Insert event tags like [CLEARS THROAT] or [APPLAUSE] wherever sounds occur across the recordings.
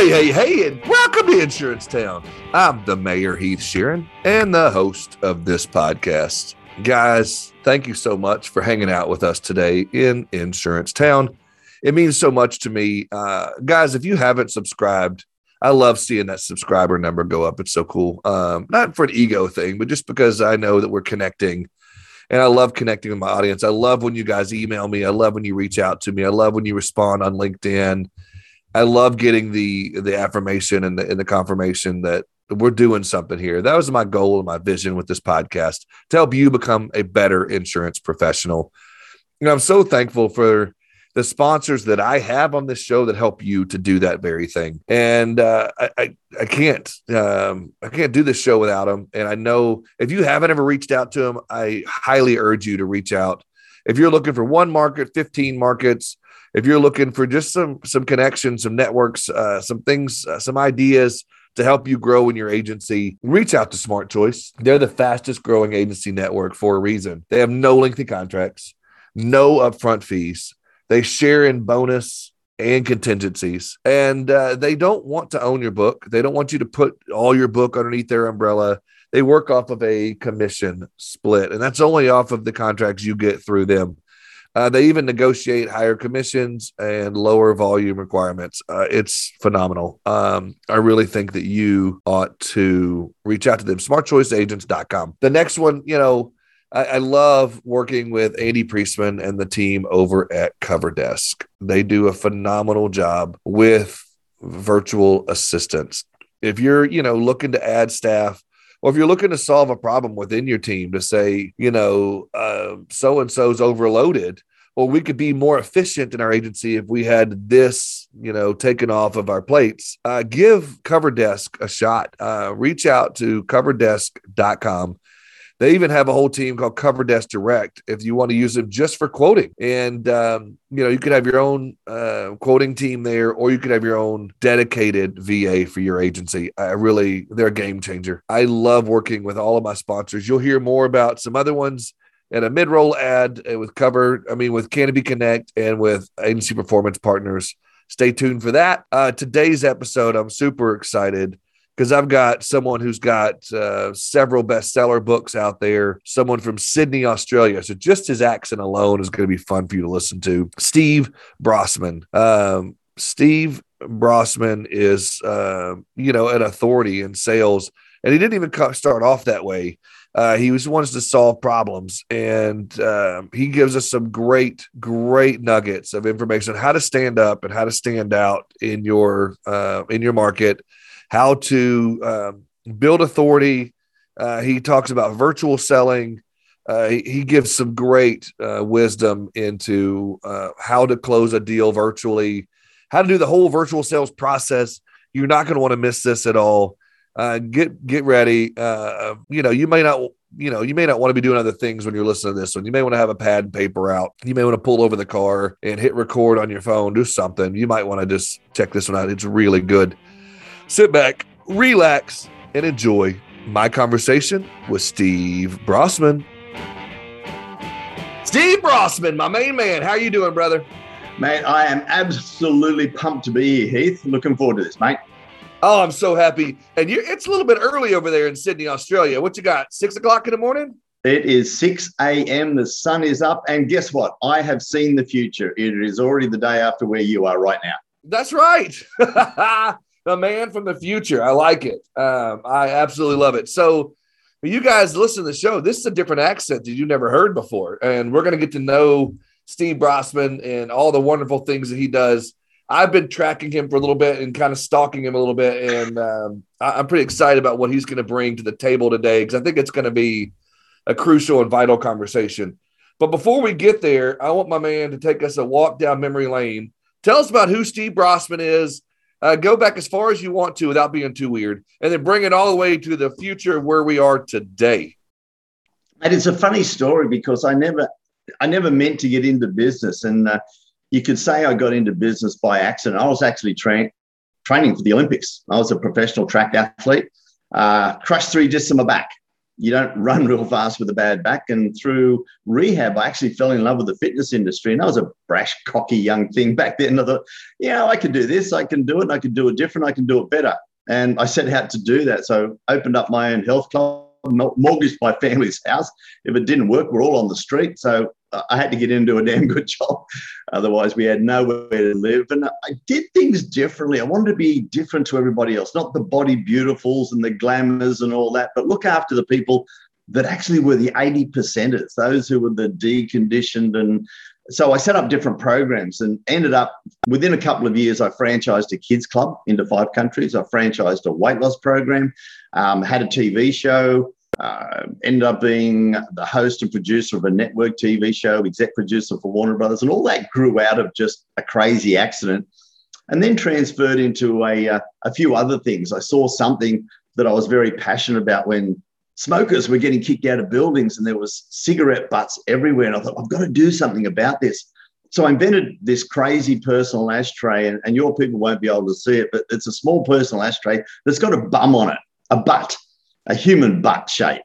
hey, hey, hey, and welcome to Insurance Town. I'm the Mayor Heath Sheeran and the host of this podcast. Guys, thank you so much for hanging out with us today in Insurance Town. It means so much to me. Uh, guys, if you haven't subscribed, I love seeing that subscriber number go up. It's so cool. Um, not for an ego thing, but just because I know that we're connecting and I love connecting with my audience. I love when you guys email me. I love when you reach out to me. I love when you respond on LinkedIn. I love getting the the affirmation and the and the confirmation that we're doing something here. That was my goal and my vision with this podcast to help you become a better insurance professional. And I'm so thankful for the sponsors that I have on this show that help you to do that very thing. And uh, I, I, I can't um, I can't do this show without them. And I know if you haven't ever reached out to them, I highly urge you to reach out. If you're looking for one market, 15 markets, if you're looking for just some some connections, some networks, uh, some things, uh, some ideas to help you grow in your agency, reach out to Smart Choice. They're the fastest growing agency network for a reason. They have no lengthy contracts, no upfront fees. They share in bonus and contingencies, and uh, they don't want to own your book. They don't want you to put all your book underneath their umbrella. They work off of a commission split, and that's only off of the contracts you get through them. Uh, they even negotiate higher commissions and lower volume requirements. Uh, it's phenomenal. Um, I really think that you ought to reach out to them. SmartChoiceAgents.com. The next one, you know, I, I love working with Andy Priestman and the team over at CoverDesk. They do a phenomenal job with virtual assistants. If you're, you know, looking to add staff, or if you're looking to solve a problem within your team to say, you know, so and so's overloaded, or we could be more efficient in our agency if we had this, you know, taken off of our plates. Uh, give CoverDesk a shot. Uh, reach out to coverdesk.com they even have a whole team called Cover Desk Direct if you want to use them just for quoting. And, um, you know, you could have your own uh, quoting team there, or you could have your own dedicated VA for your agency. I really, they're a game changer. I love working with all of my sponsors. You'll hear more about some other ones and a mid-roll ad uh, with cover i mean with canopy connect and with agency performance partners stay tuned for that uh, today's episode i'm super excited because I've got someone who's got uh, several bestseller books out there, someone from Sydney, Australia. So just his accent alone is going to be fun for you to listen to. Steve Brossman. Um, Steve Brossman is, uh, you know, an authority in sales, and he didn't even start off that way. Uh, he was wants to solve problems, and uh, he gives us some great, great nuggets of information on how to stand up and how to stand out in your uh, in your market how to um, build authority. Uh, he talks about virtual selling. Uh, he, he, gives some great uh, wisdom into uh, how to close a deal virtually, how to do the whole virtual sales process. You're not going to want to miss this at all. Uh, get get ready. Uh, you know, you may not you know, you may not want to be doing other things when you're listening to this one. You may want to have a pad and paper out. You may want to pull over the car and hit record on your phone, do something. You might want to just check this one out. It's really good sit back, relax, and enjoy my conversation with Steve Brossman. Steve Brossman, my main man. How you doing, brother? Mate, I am absolutely pumped to be here, Heath. Looking forward to this, mate. Oh, I'm so happy. And you it's a little bit early over there in Sydney, Australia. What you got? Six o'clock in the morning? It is 6 a.m. The sun is up. And guess what? I have seen the future. It is already the day after where you are right now. That's right. [LAUGHS] the man from the future. I like it. Um, I absolutely love it. So, you guys listen to the show. This is a different accent that you never heard before, and we're going to get to know Steve Brossman and all the wonderful things that he does. I've been tracking him for a little bit and kind of stalking him a little bit, and um, I- am pretty excited about what he's going to bring to the table today because I think it's going to be a crucial and vital conversation. But before we get there, I want my man to take us a walk down memory lane. Tell us about who Steve Brossman is uh, go back as far as you want to without being too weird, and then bring it all the way to the future of where we are today. And it's a funny story because I never, I never meant to get into business, and uh, you could say I got into business by accident. I was actually train, training for the Olympics. I was a professional track athlete. Uh, crushed three discs in my back. You don't [LAUGHS] run real fast with a bad back. And through rehab, I actually fell in love with the fitness industry. And I was a brash, cocky young thing back then. I thought, yeah, I can do this. I can do it. I can do it different. I can do it better. And I set out to do that. So opened up my own health club, mortgaged my [LAUGHS] family's house. If it didn't work, we're all on the street. So I had to get into a damn good [LAUGHS] job. Otherwise, we had nowhere to live. And I did things differently. I wanted to be different to everybody else, not the body beautifuls and the glamours and all that, but look after the people that actually were the 80 percenters, those who were the deconditioned. And so I set up different programs and ended up within a couple of years, I franchised a kids club into five countries. I franchised a weight loss program, um, had a TV show uh, ended up being the host and producer of a network TV show, exec producer for Warner Brothers, and all that grew out of just a crazy accident, and then transferred into a uh, a few other things. I saw something that I was very passionate about when smokers were getting kicked out of buildings, and there was cigarette butts everywhere, and I thought I've got to do something about this. So I invented this crazy personal ashtray, and, and your people won't be able to see it, but it's a small personal ashtray that's got a bum on it, a butt a human butt shape.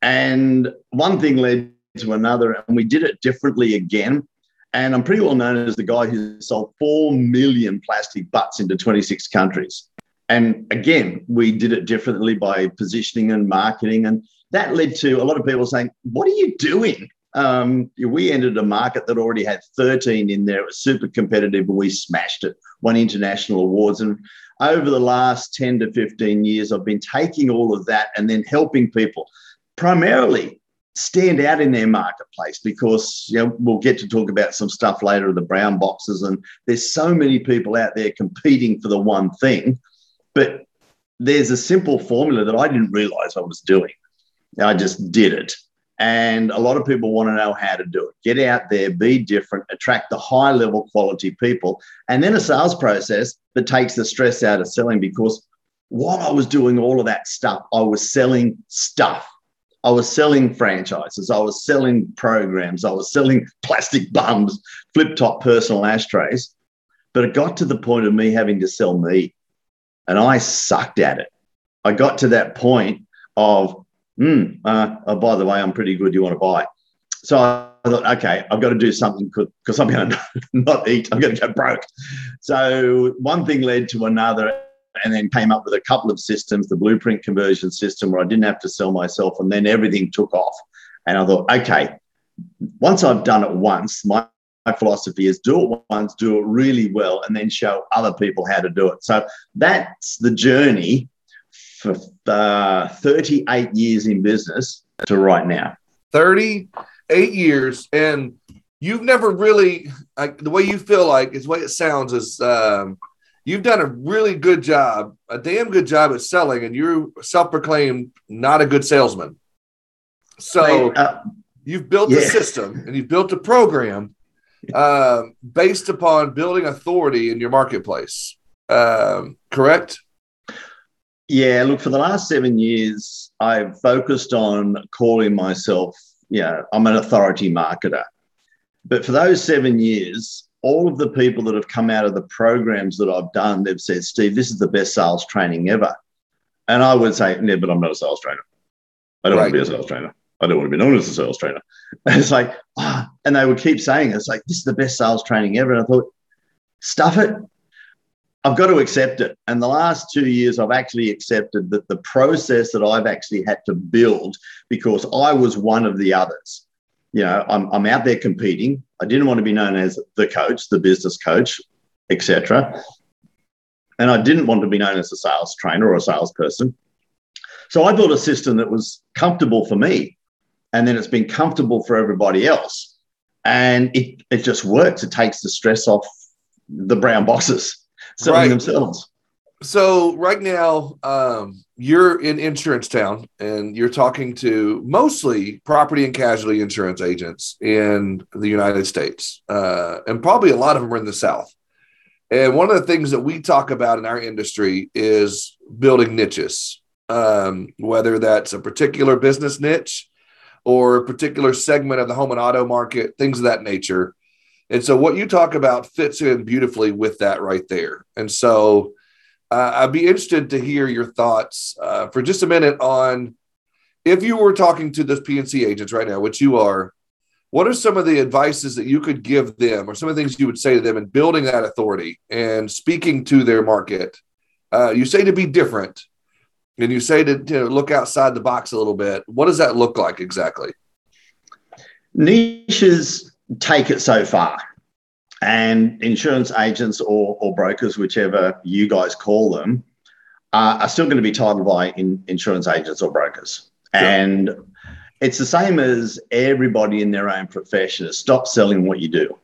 And one thing led to another, and we did it differently again. And I'm pretty well known as the guy who sold 4 million plastic butts into 26 countries. And again, we did it differently by positioning and marketing. And that led to a lot of people saying, What are you doing? Um, we entered a market that already had 13 in there. It was super competitive, but we smashed it, won international awards. And over the last 10 to 15 years, I've been taking all of that and then helping people primarily stand out in their marketplace because you know we'll get to talk about some stuff later the brown boxes and there's so many people out there competing for the one thing but there's a simple formula that I didn't realize I was doing. I just did it and a lot of people want to know how to do it. Get out there, be different, attract the high level quality people, and then a sales process that takes the stress out of selling. Because while I was doing all of that stuff, I was selling stuff. I was selling franchises, I was selling programs, I was selling plastic bums, flip top personal ashtrays. But it got to the point of me having to sell me, and I sucked at it. I got to that point of mm, uh, oh, by the way, I'm pretty good. You want to buy? So I thought, okay, I've got to do something because I'm going [LAUGHS] to not eat. I'm going to go broke. So one thing led to another, and then came up with a couple of systems, the blueprint conversion system, where I didn't have to sell myself, and then everything took off. And I thought, okay, once I've done it once, my my philosophy is do it once, do it really well, and then show other people how to do it. So that's the journey for uh, 38 years in business to right now. 38 years. And you've never really, like, the way you feel like is the way it sounds is um, you've done a really good job, a damn good job at selling, and you're self proclaimed not a good salesman. So uh, you've built yeah. a system and you've built a program uh, based upon building authority in your marketplace. Um, correct? Yeah, look, for the last seven years, I've focused on calling myself, you know, I'm an authority marketer. But for those seven years, all of the people that have come out of the programs that I've done, they've said, Steve, this is the best sales training ever. And I would say, no, but I'm not a sales trainer. I don't right. want to be a sales trainer. I don't want to be known as a sales trainer. And [LAUGHS] it's like, ah, and they would keep saying, it's like, this is the best sales training ever. And I thought, stuff it. I've got to accept it. And the last two years, I've actually accepted that the process that I've actually had to build because I was one of the others. You know, I'm, I'm out there competing. I didn't want to be known as the coach, the business coach, etc. And I didn't want to be known as a sales trainer or a salesperson. So I built a system that was comfortable for me. And then it's been comfortable for everybody else. And it, it just works. It takes the stress off the brown boxes selling right. themselves. So right now, um, you're in insurance town, and you're talking to mostly property and casualty insurance agents in the United States, uh, and probably a lot of them are in the South. And one of the things that we talk about in our industry is building niches, um, whether that's a particular business niche or a particular segment of the home and auto market, things of that nature. And so what you talk about fits in beautifully with that right there. And so uh, I'd be interested to hear your thoughts uh, for just a minute on if you were talking to those P&C agents right now, which you are, what are some of the advices that you could give them or some of the things you would say to them in building that authority and speaking to their market? Uh, you say to be different and you say to, to look outside the box a little bit. What does that look like exactly? Niches take it so far and insurance agents or, or brokers, whichever you guys call them, uh, are still going to be titled by in, insurance agents or brokers. Sure. And it's the same as everybody in their own profession is stop selling what you do.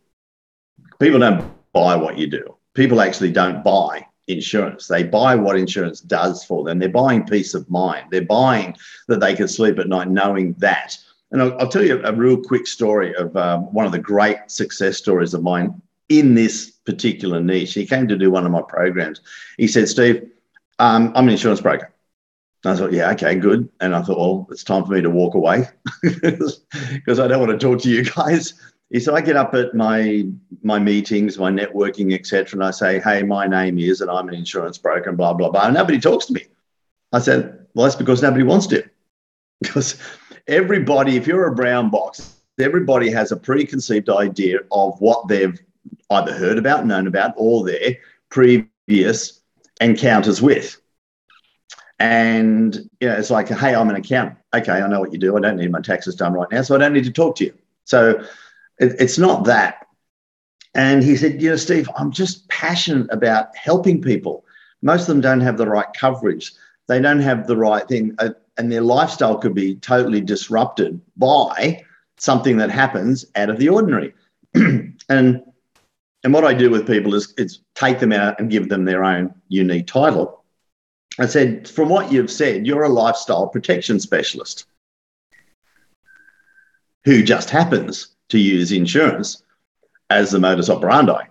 People don't buy what you do. People actually don't buy insurance. They buy what insurance does for them. They're buying peace of mind. They're buying that they can sleep at night knowing that. And I'll, I'll tell you a, real quick story of um, one of the great success stories of mine in this particular niche. He came to do one of my programs. He said, Steve, um, I'm an insurance broker. And I thought, yeah, okay, good. And I thought, well, it's time for me to walk away [LAUGHS] because I don't want to talk to you guys. He said, I get up at my my meetings, my networking, etc., and I say, hey, my name is, and I'm an insurance broker, and blah blah blah. And nobody talks to me. I said, well, that's because nobody wants to. [LAUGHS] Because everybody, if you're a brown box, everybody has a preconceived idea of what they've either heard about, known about, or their previous encounters with. And you know, it's like, hey, I'm an accountant. Okay, I know what you do. I don't need my taxes done right now, so I don't need to talk to you. So it, it's not that. And he said, you know, Steve, I'm just passionate about helping people. Most of them don't have the right coverage. They don't have the right thing, uh, and their lifestyle could be totally disrupted by something that happens out of the ordinary. [CLEARS THROAT] and and what I do with people is, take them out and give them their own unique title. I said, from what you've said, you're a lifestyle protection specialist who just happens to use insurance as the modus operandi.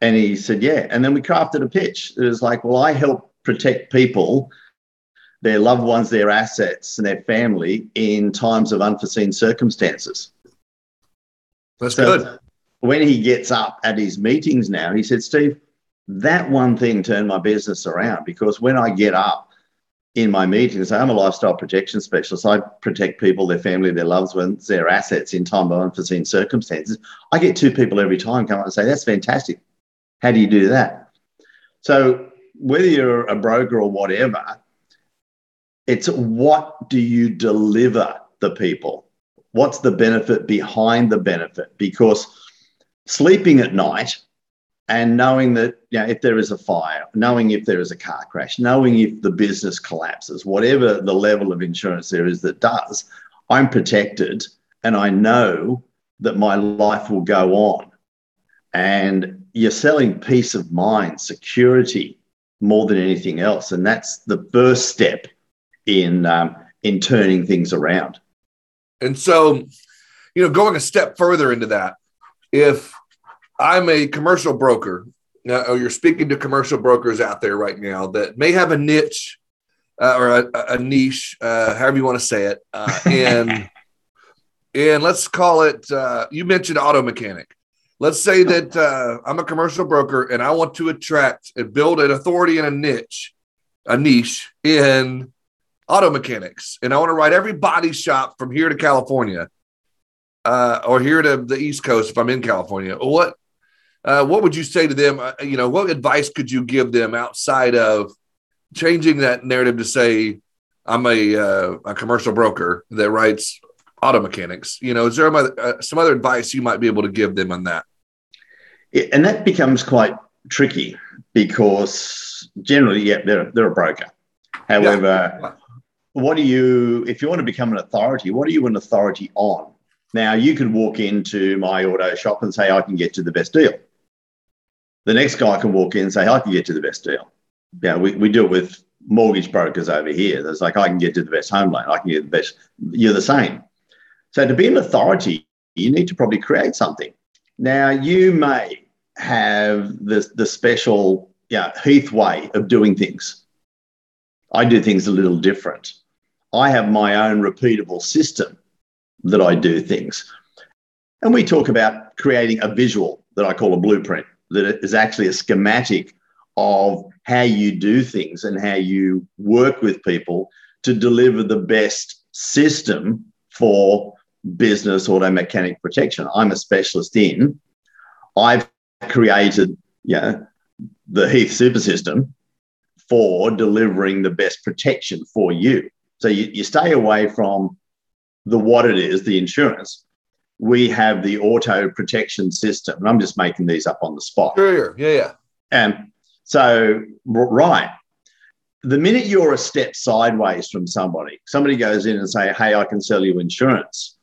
And he said, yeah. And then we crafted a pitch. It was like, well, I help protect people, their loved ones, their assets, and their family in times of unforeseen circumstances. That's so, good when he gets up at his meetings now, he said, Steve, that one thing turned my business around because when I get up in my meetings, I'm a lifestyle protection specialist. I protect people, their family, their loved ones, their assets in time of unforeseen circumstances. I get two people every time come up and say, That's fantastic. How do you do that? So, whether you're a broker or whatever, it's what do you deliver the people? What's the benefit behind the benefit? Because sleeping at night and knowing that you know, if there is a fire, knowing if there is a car crash, knowing if the business collapses, whatever the level of insurance there is that does, I'm protected and I know that my life will go on. And you're selling peace of mind, security more than anything else. And that's the first step in, um, in turning things around. And so, you know, going a step further into that, if I'm a commercial broker, uh, or you're speaking to commercial brokers out there right now that may have a niche uh, or a, a niche, uh, however you want to say it, uh, and [LAUGHS] and let's call it. Uh, you mentioned auto mechanic. Let's say that uh, I'm a commercial broker and I want to attract and build an authority in a niche, a niche in auto mechanics, and I want to write every body shop from here to California uh, or here to the East Coast if I'm in California, what uh, what would you say to them? Uh, you know, what advice could you give them outside of changing that narrative to say I'm a uh, a commercial broker that writes auto mechanics? You know, is there uh, some other advice you might be able to give them on that? And that becomes quite tricky because generally, yeah, they're they're a broker. However. What do you if you want to become an authority? What are you an authority on? Now, you could walk into my auto shop and say, I can get you the best deal. The next guy can walk in and say, I can get you the best deal. Yeah, we, we do it with mortgage brokers over here. There's like, I can get you the best home loan. I can get the best. You're the same. So to be an authority, you need to probably create something. Now, you may have the, the special yeah, Heath way of doing things. I do things a little different. I have my own repeatable system that I do things. And we talk about creating a visual that I call a blueprint, that is actually a schematic of how you do things and how you work with people to deliver the best system for business auto mechanic protection. I'm a specialist in. I've created, yeah, the Heath Super System for delivering the best protection for you. So you, you stay away from the what it is, the insurance. We have the auto protection system. And I'm just making these up on the spot. Sure. Yeah, yeah. And so, right. The minute you're a step sideways from somebody, somebody goes in and say, Hey, I can sell you insurance.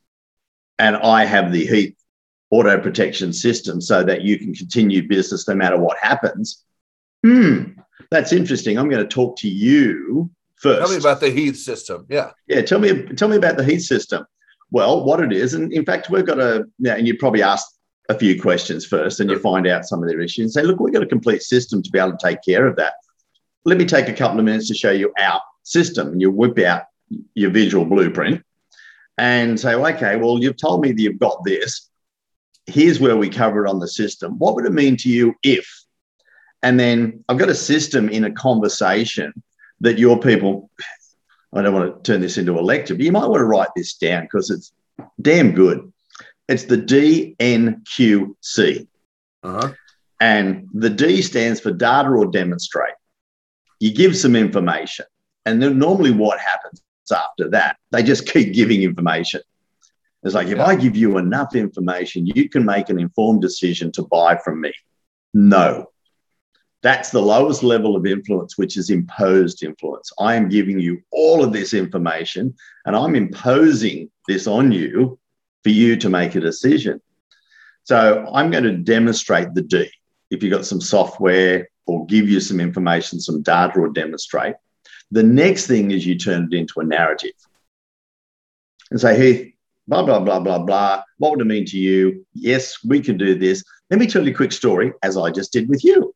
And I have the Heath auto protection system so that you can continue business no matter what happens. Hmm, that's interesting. I'm going to talk to you first. Tell me about the Heath system. Yeah. Yeah. Tell me, tell me about the Heath system. Well, what it is, and in fact, we've got a. Yeah, and you probably ask a few questions first, and you find out some of their issues, and say, look, we've got a complete system to be able to take care of that. Let me take a couple of minutes to show you our system, and you whip out your visual blueprint and say, okay, well, you've told me that you've got this. Here's where we cover it on the system. What would it mean to you if? And then I've got a system in a conversation that your people, I don't want to turn this into a lecture, but you might want to write this down because it's damn good. It's the DNQC. Uh-huh. And the D stands for data or demonstrate. You give some information. And then normally what happens after that, they just keep giving information. It's like, if yeah. I give you enough information, you can make an informed decision to buy from me. No, that's the lowest level of influence, which is imposed influence. I am giving you all of this information and I'm imposing this on you for you to make a decision. So I'm going to demonstrate the D. If you've got some software or give you some information, some data or demonstrate, the next thing is you turn it into a narrative and say, hey, blah, blah, blah, blah, blah. What would it mean to you? Yes, we can do this. Let me tell you a quick story, as I just did with you.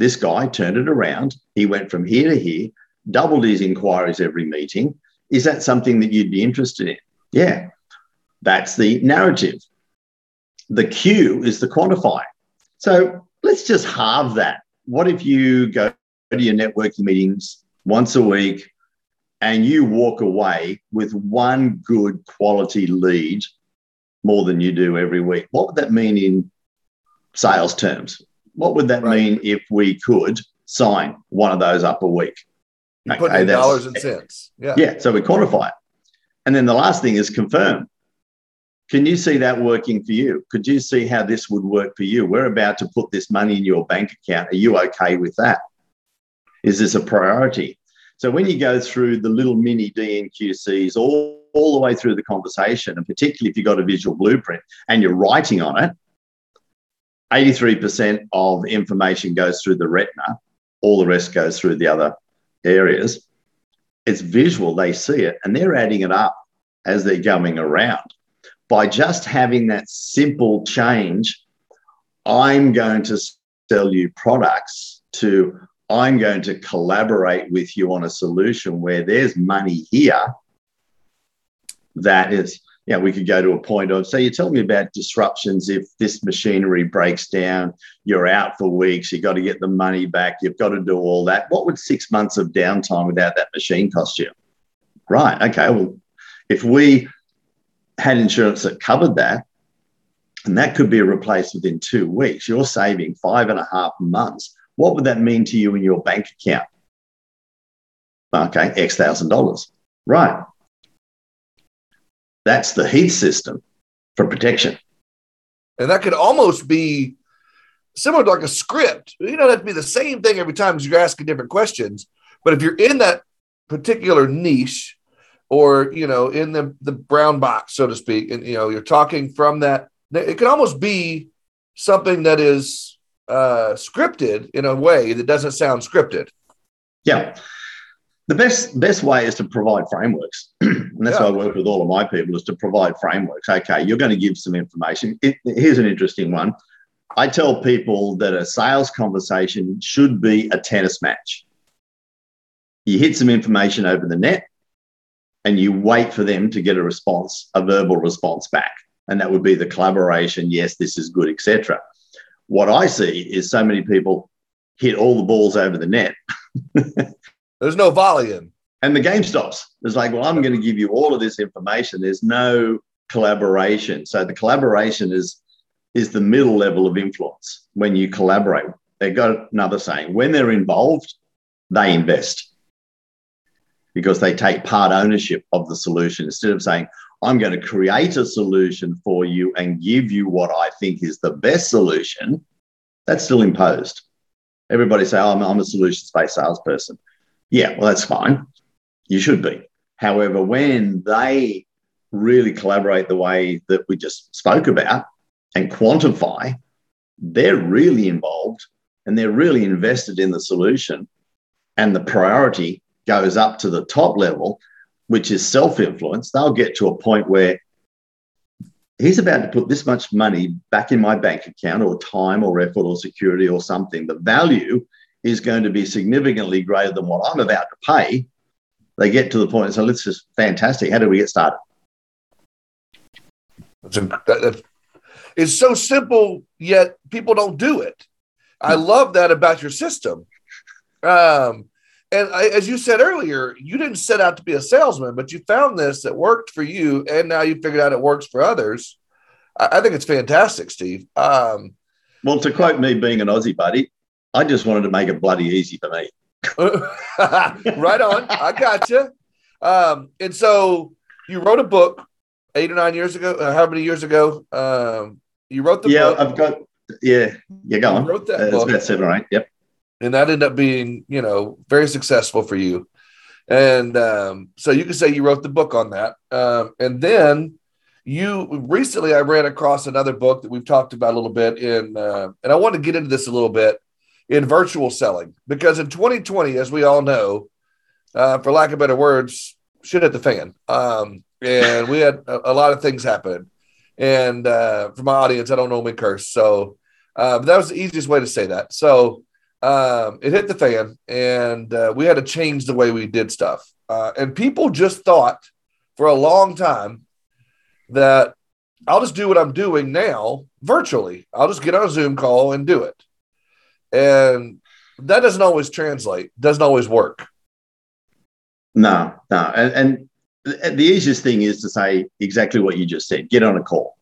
This guy turned it around. He went from here to here, doubled his inquiries every meeting. Is that something that you'd be interested in? Yeah, that's the narrative. The Q is the quantify. So let's just halve that. What if you go to your networking meetings once a week and you walk away with one good quality lead more than you do every week? What would that mean in sales terms? What would that right. mean if we could sign one of those up a week? You put in dollars and cents. Yeah. Yeah. So we quantify it. And then the last thing is confirm. Can you see that working for you? Could you see how this would work for you? We're about to put this money in your bank account. Are you okay with that? Is this a priority? So when you go through the little mini DNQCs all, all the way through the conversation, and particularly if you've got a visual blueprint and you're writing on it, 83% of information goes through the retina, all the rest goes through the other areas. It's visual, they see it, and they're adding it up as they're going around. By just having that simple change, I'm going to sell you products to I'm going to collaborate with you on a solution where there's money here that is yeah, we could go to a point of, so you tell me about disruptions. If this machinery breaks down, you're out for weeks, you've got to get the money back, you've got to do all that. What would six months of downtime without that machine cost you? Right. Okay. Well, if we had insurance that covered that, and that could be replaced within two weeks, you're saving five and a half months. What would that mean to you in your bank account? Okay, X thousand dollars. Right. That's the Heath system for protection. And that could almost be similar to like a script. You don't have to be the same thing every time as you're asking different questions. But if you're in that particular niche or, you know, in the, the brown box, so to speak, and, you know, you're talking from that, it could almost be something that is uh, scripted in a way that doesn't sound scripted. Yeah the best best way is to provide frameworks. [CLEARS THROAT] And that's yeah. why i work with all of my people is to provide frameworks. Okay you're going to give some information. It, here's an interesting one. I tell people that a sales conversation should be a tennis match. You hit some information over the net and you wait for them to get a response a verbal response back. And that would be the collaboration yes this is good etc what i see is so many people hit all the balls over the net [LAUGHS] There's no volume. and the game stops. It's like, well, I'm going to give you all of this information. There's no collaboration. So the collaboration is is the middle level of influence when you collaborate. They've got another saying: when they're involved, they invest because they take part ownership of the solution instead of saying, I'm going to create a solution for you and give you what I think is the best solution. That's still imposed. Everybody say, oh, I'm, I'm a solutions based salesperson. Yeah, well, that's fine. You should be. However, when they really collaborate the way that we just spoke about and quantify, they're really involved and they're really invested in the solution. And the priority goes up to the top level, which is self influence. They'll get to a point where he's about to put this much money back in my bank account or time or effort or security or something. The value is going to be significantly greater than what I'm about to pay. They get to the point and say, "This is fantastic. How do we get started?" It's so simple, yet people don't do it. I love that about your system. Um, and I, as you said earlier, you didn't set out to be a salesman, but you found this that worked for you, and now you figured out it works for others. I, I think it's fantastic, Steve. Um, well, to quote me being an Aussie buddy, I just wanted to make it bloody easy for me. [LAUGHS] right on. I got you. Um, and so you wrote a book eight or nine years ago. Uh, how many years ago? Um, you wrote the yeah, book. I've got. Yeah, yeah. Go on. wrote that uh, book. About seven or eight. Yep. And that ended up being, you know, very successful for you. And um, so you can say you wrote the book on that. Um, and then you recently, I ran across another book that we've talked about a little bit in, uh, and I want to get into this a little bit in virtual selling because in 2020, as we all know, uh, for lack of better words, shit at the fan. Um, and we had a, a, lot of things happen. And uh, for my audience, I don't normally curse, so uh, that was the easiest way to say that. So um, it hit the fan, and uh, we had to change the way we did stuff. Uh, and people just thought for a long time that I'll just do what I'm doing now virtually. I'll just get on a Zoom call and do it. And that doesn't always translate, doesn't always work. No, no. And, and the easiest thing is to say exactly what you just said get on a call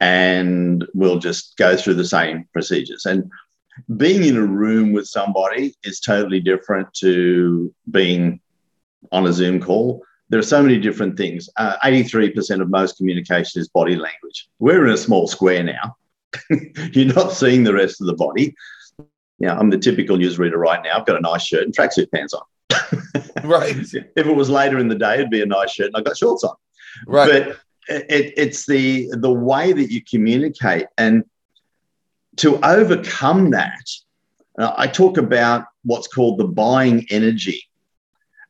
and we'll just go through the same procedures. And being in a room with somebody is totally different to being on a Zoom call. There are so many different things. Uh, 83% of most communication is body language. We're in a small square now. [LAUGHS] You're not seeing the rest of the body. Yeah, I'm the typical newsreader right now. I've got a nice shirt and tracksuit pants on. [LAUGHS] right. [LAUGHS] If it was later in the day, it'd be a nice shirt and I've got shorts on. Right. But it, it's the the way that you communicate and to overcome that. Uh, I talk about what's called the buying energy,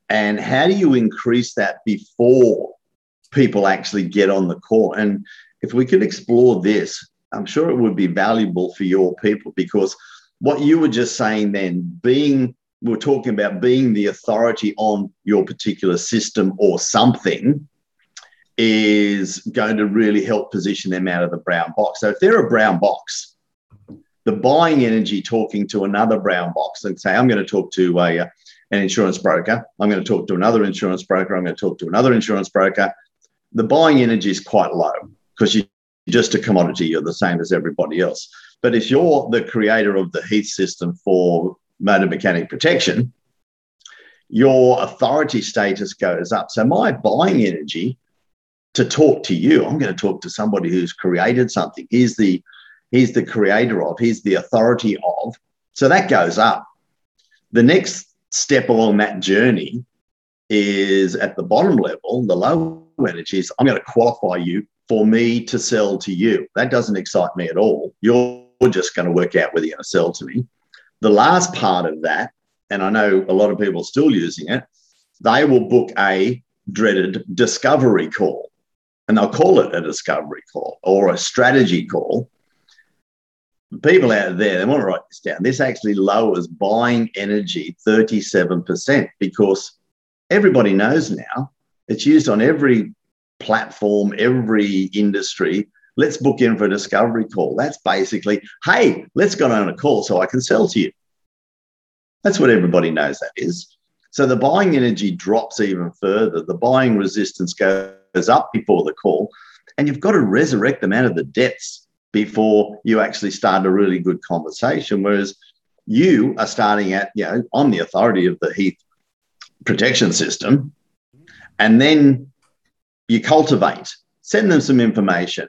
and how do you increase that before people actually get on the call? And if we could explore this, I'm sure it would be valuable for your people because what you were just saying then, being we're talking about being the authority on your particular system or something is going to really help position them out of the brown box. So if they're a brown box, the buying energy talking to another brown box and say, I'm going to talk to a, uh, an insurance broker, I'm going to talk to another insurance broker, I'm going to talk to another insurance broker. The buying energy is quite low because you're just a commodity, you're the same as everybody else. But if you're the creator of the Heath system for motor mechanic protection, your authority status goes up. So my buying energy to talk to you, I'm going to talk to somebody who's created something. He's the he's the creator of, he's the authority of. So that goes up. The next step along that journey is at the bottom level, the low energy is I'm going to qualify you for me to sell to you. That doesn't excite me at all. You're just going to work out whether you're going to sell to me. The last part of that, and I know a lot of people are still using it, they will book a dreaded discovery call. And they'll call it a discovery call or a strategy call. People out there, they want to write this down. This actually lowers buying energy 37% because everybody knows now it's used on every platform, every industry let's book in for a discovery call. That's basically, hey, let's go on a call so I can sell to you. That's what everybody knows that is. So the buying energy drops even further. The buying resistance goes up before the call, and you've got to resurrect them out of the depths before you actually start a really good conversation. Whereas you are starting at, you know, I'm the authority of the Heath protection system, and then you cultivate, send them some information.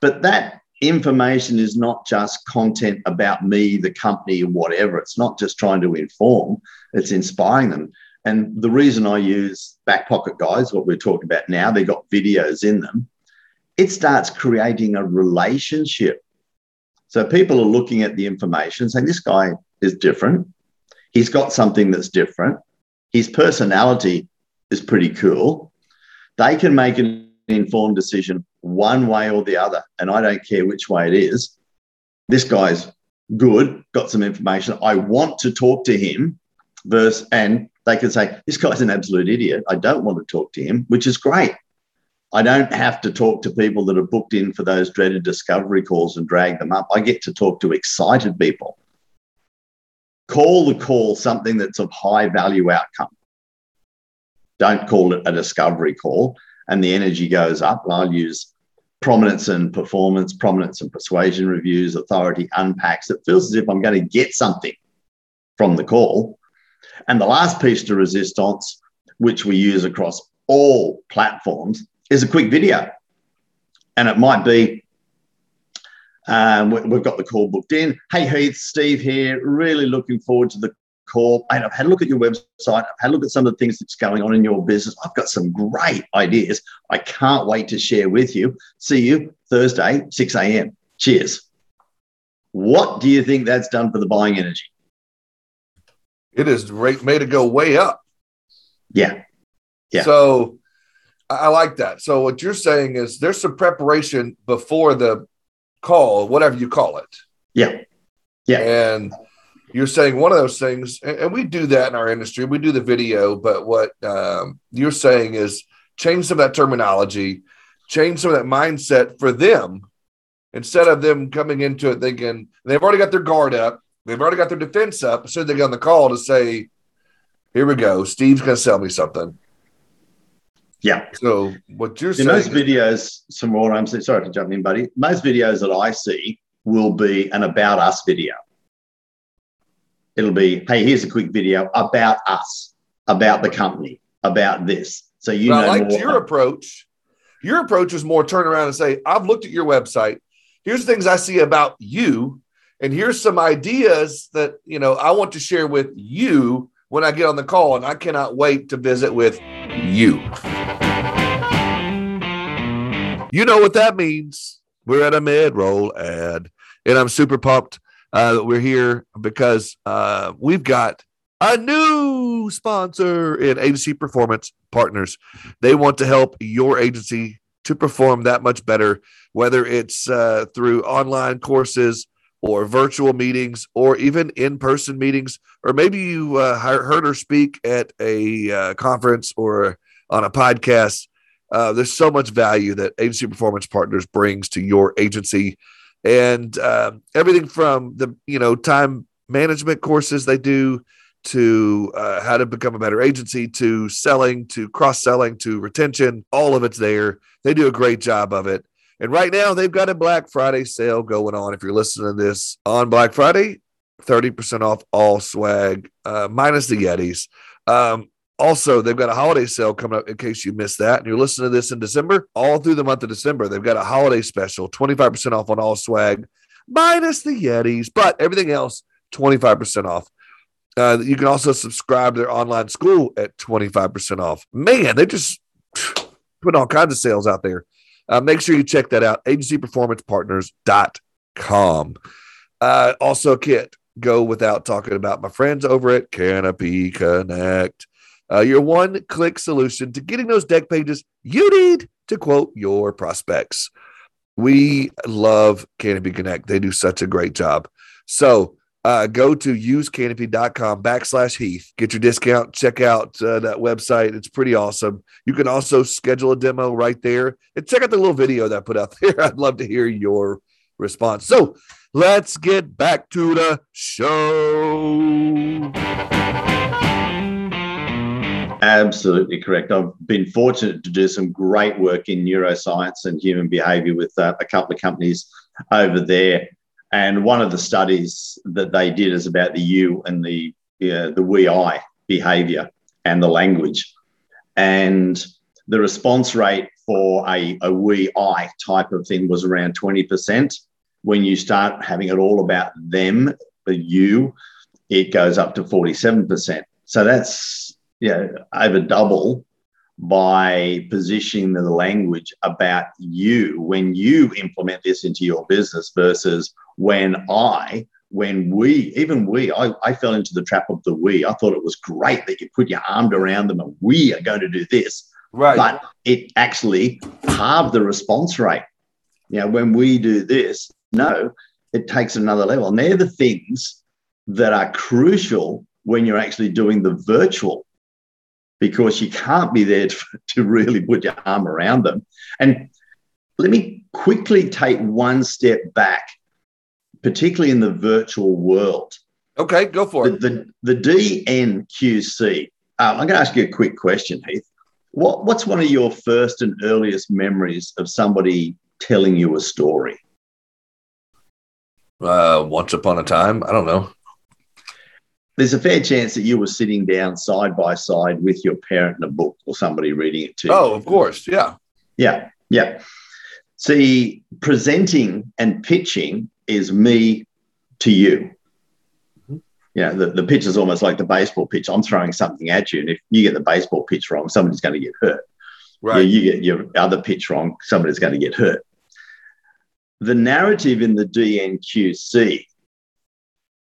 But that information is not just content about me, the company, whatever. It's not just trying to inform, it's inspiring them. And the reason I use back pocket guys, what we're talking about now, they've got videos in them. It starts creating a relationship. So people are looking at the information saying, this guy is different. He's got something that's different. His personality is pretty cool. They can make an informed decision one way or the other. And I don't care which way it is. This guy's good, got some information. I want to talk to him. Versus, and they can say, This guy's an absolute idiot. I don't want to talk to him, which is great. I don't have to talk to people that are booked in for those dreaded discovery calls and drag them up. I get to talk to excited people. Call the call something that's of high value outcome. Don't call it a discovery call and the energy goes up. I'll use prominence and performance, prominence and persuasion reviews, authority unpacks. It feels as if I'm going to get something from the call. And the last piece to resistance, which we use across all platforms, is a quick video. And it might be um, we've got the call booked in. Hey, Heath, Steve here. Really looking forward to the call. And I've had a look at your website. I've had a look at some of the things that's going on in your business. I've got some great ideas. I can't wait to share with you. See you Thursday, 6 a.m. Cheers. What do you think that's done for the buying energy? It has made it go way up. Yeah. Yeah. So I like that. So what you're saying is there's some preparation before the call, whatever you call it. Yeah. Yeah. And you're saying one of those things, and we do that in our industry. We do the video, but what um, you're saying is change some of that terminology, change some of that mindset for them instead of them coming into it thinking they've already got their guard up, they've already got their defense up. So they get on the call to say, "Here we go, Steve's going to sell me something." Yeah. So what you're in saying? Most videos, some more. I'm sorry to jump in, buddy. Most videos that I see will be an about us video it'll be, hey, here's a quick video about us, about the company, about this. So you know, I liked your approach. Your approach is more turn around and say, I've looked at your website. Here's things I see about you, and here's some ideas that you know I want to share with you when I get on the call, and I cannot wait to visit with you. You know what that means. We're at a mid roll ad, and I'm super pumped uh, we're here because uh, we've got a new sponsor in Agency Performance Partners. They want to help your agency to perform that much better, whether it's uh, through online courses or virtual meetings or even in person meetings, or maybe you uh, heard her speak at a uh, conference or on a podcast. Uh, there's so much value that Agency Performance Partners brings to your agency and uh, everything from the you know time management courses they do to uh, how to become a better agency to selling to cross selling to retention all of it's there. They do a great job of it. And right now they've got a black friday sale going on. If you're listening to this on black friday 30% off all swag uh, minus the yetis. Um, also, they've got a holiday sale coming up in case you missed that. And you're listening to this in December, all through the month of December, they've got a holiday special 25% off on all swag, minus the Yetis, but everything else 25% off. Uh, you can also subscribe to their online school at 25% off. Man, they just [SNIFFS] put all kinds of sales out there. Uh, make sure you check that out. Agencyperformancepartners.com. Uh, also, Kit, go without talking about my friends over at Canopy Connect uh, your one click solution to getting those dec pages you need to quote your prospects. We love Canopy Connect. They do such a great job. So uh, go to usecanopy.com backslash Heath. Get your discount. Check out uh, that website. It's pretty awesome. You can also schedule a demo right there and check out the little video that I put out [LAUGHS] there. I'd love to hear your response. So let's get back to the show. Absolutely correct. I've been fortunate to do some great work in neuroscience and human behavior with uh, a couple of companies over there. And one of the studies that they did is about the you and the uh, the we I behavior and the language. And the response rate for a, a we I type of thing was around 20%. When you start having it all about them, the you, it goes up to 47%. So that's you know, over double by positioning the language about you when you implement this into your business versus when I, when we, even we, I, I fell into the trap of the we. I thought it was great that you put your arm around them and we are going to do this. Right. But it actually halved the response rate. You know, when we do this, no, it takes another level. And they're the things that are crucial when you're actually doing the virtual because you can't be there to, [LAUGHS] to really put your arm around them. And let me quickly take one step back, particularly in the virtual world. Okay, go for it. The, the, the DNQC. Um, I'm going to ask you a quick question, Heath. What, what's one of your first and earliest memories of somebody telling you a story? Uh, once upon a time, I don't know there's a fair chance that you were sitting down side by side with your parent in a book or somebody reading it to you. Oh, of course. Yeah. Yeah. Yeah. See, presenting and pitching is me to you. Mm-hmm. Yeah, the, the pitch is almost like the baseball pitch. I'm throwing something at you, and if you get the baseball pitch wrong, somebody's going to get hurt. Right. You, you get your other pitch wrong, somebody's going to get hurt. The narrative in the DNQC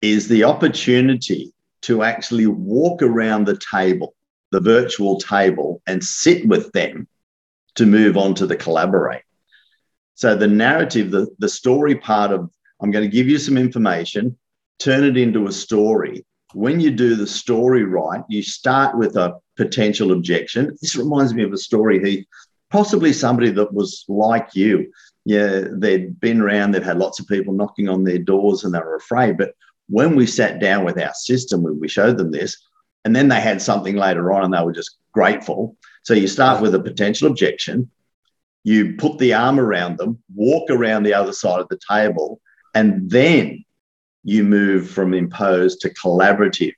is the opportunity to actually walk around the table, the virtual table, and sit with them to move on to the collaborate. So the narrative, the, the story part of I'm going to give you some information, turn it into a story. When you do the story right, you start with a potential objection. This reminds me of a story, Heath, possibly somebody that was like you. Yeah, they'd been around, they've had lots of people knocking on their doors and they were afraid. But when we sat down with our system, when we showed them this, and then they had something later on and they were just grateful. So you start with a potential objection, you put the arm around them, walk around the other side of the table, and then you move from imposed to collaborative.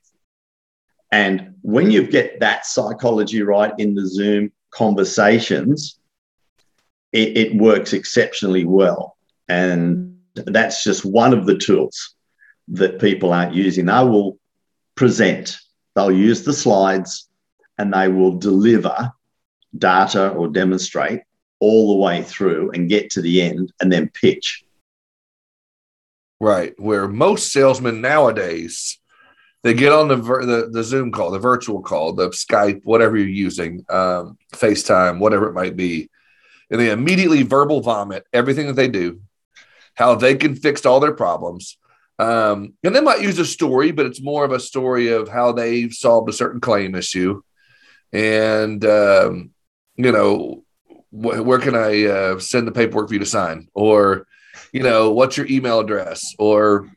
And when you get that psychology right in the Zoom conversations, it, it works exceptionally well. And that's just one of the tools that people aren't using. They will present, they'll use the slides, and they will deliver data or demonstrate all the way through and get to the end and then pitch. Right. Where most salesmen nowadays, they get on the, the, the Zoom call, the virtual call, the Skype, whatever you're using, um, FaceTime, whatever it might be, and they immediately verbal vomit everything that they do, how they can fix all their problems, um, and they might use a story, but it's more of a story of how they solved a certain claim issue. And, um, you know, wh- where can I uh, send the paperwork for you to sign? Or, you know, what's your email address? Or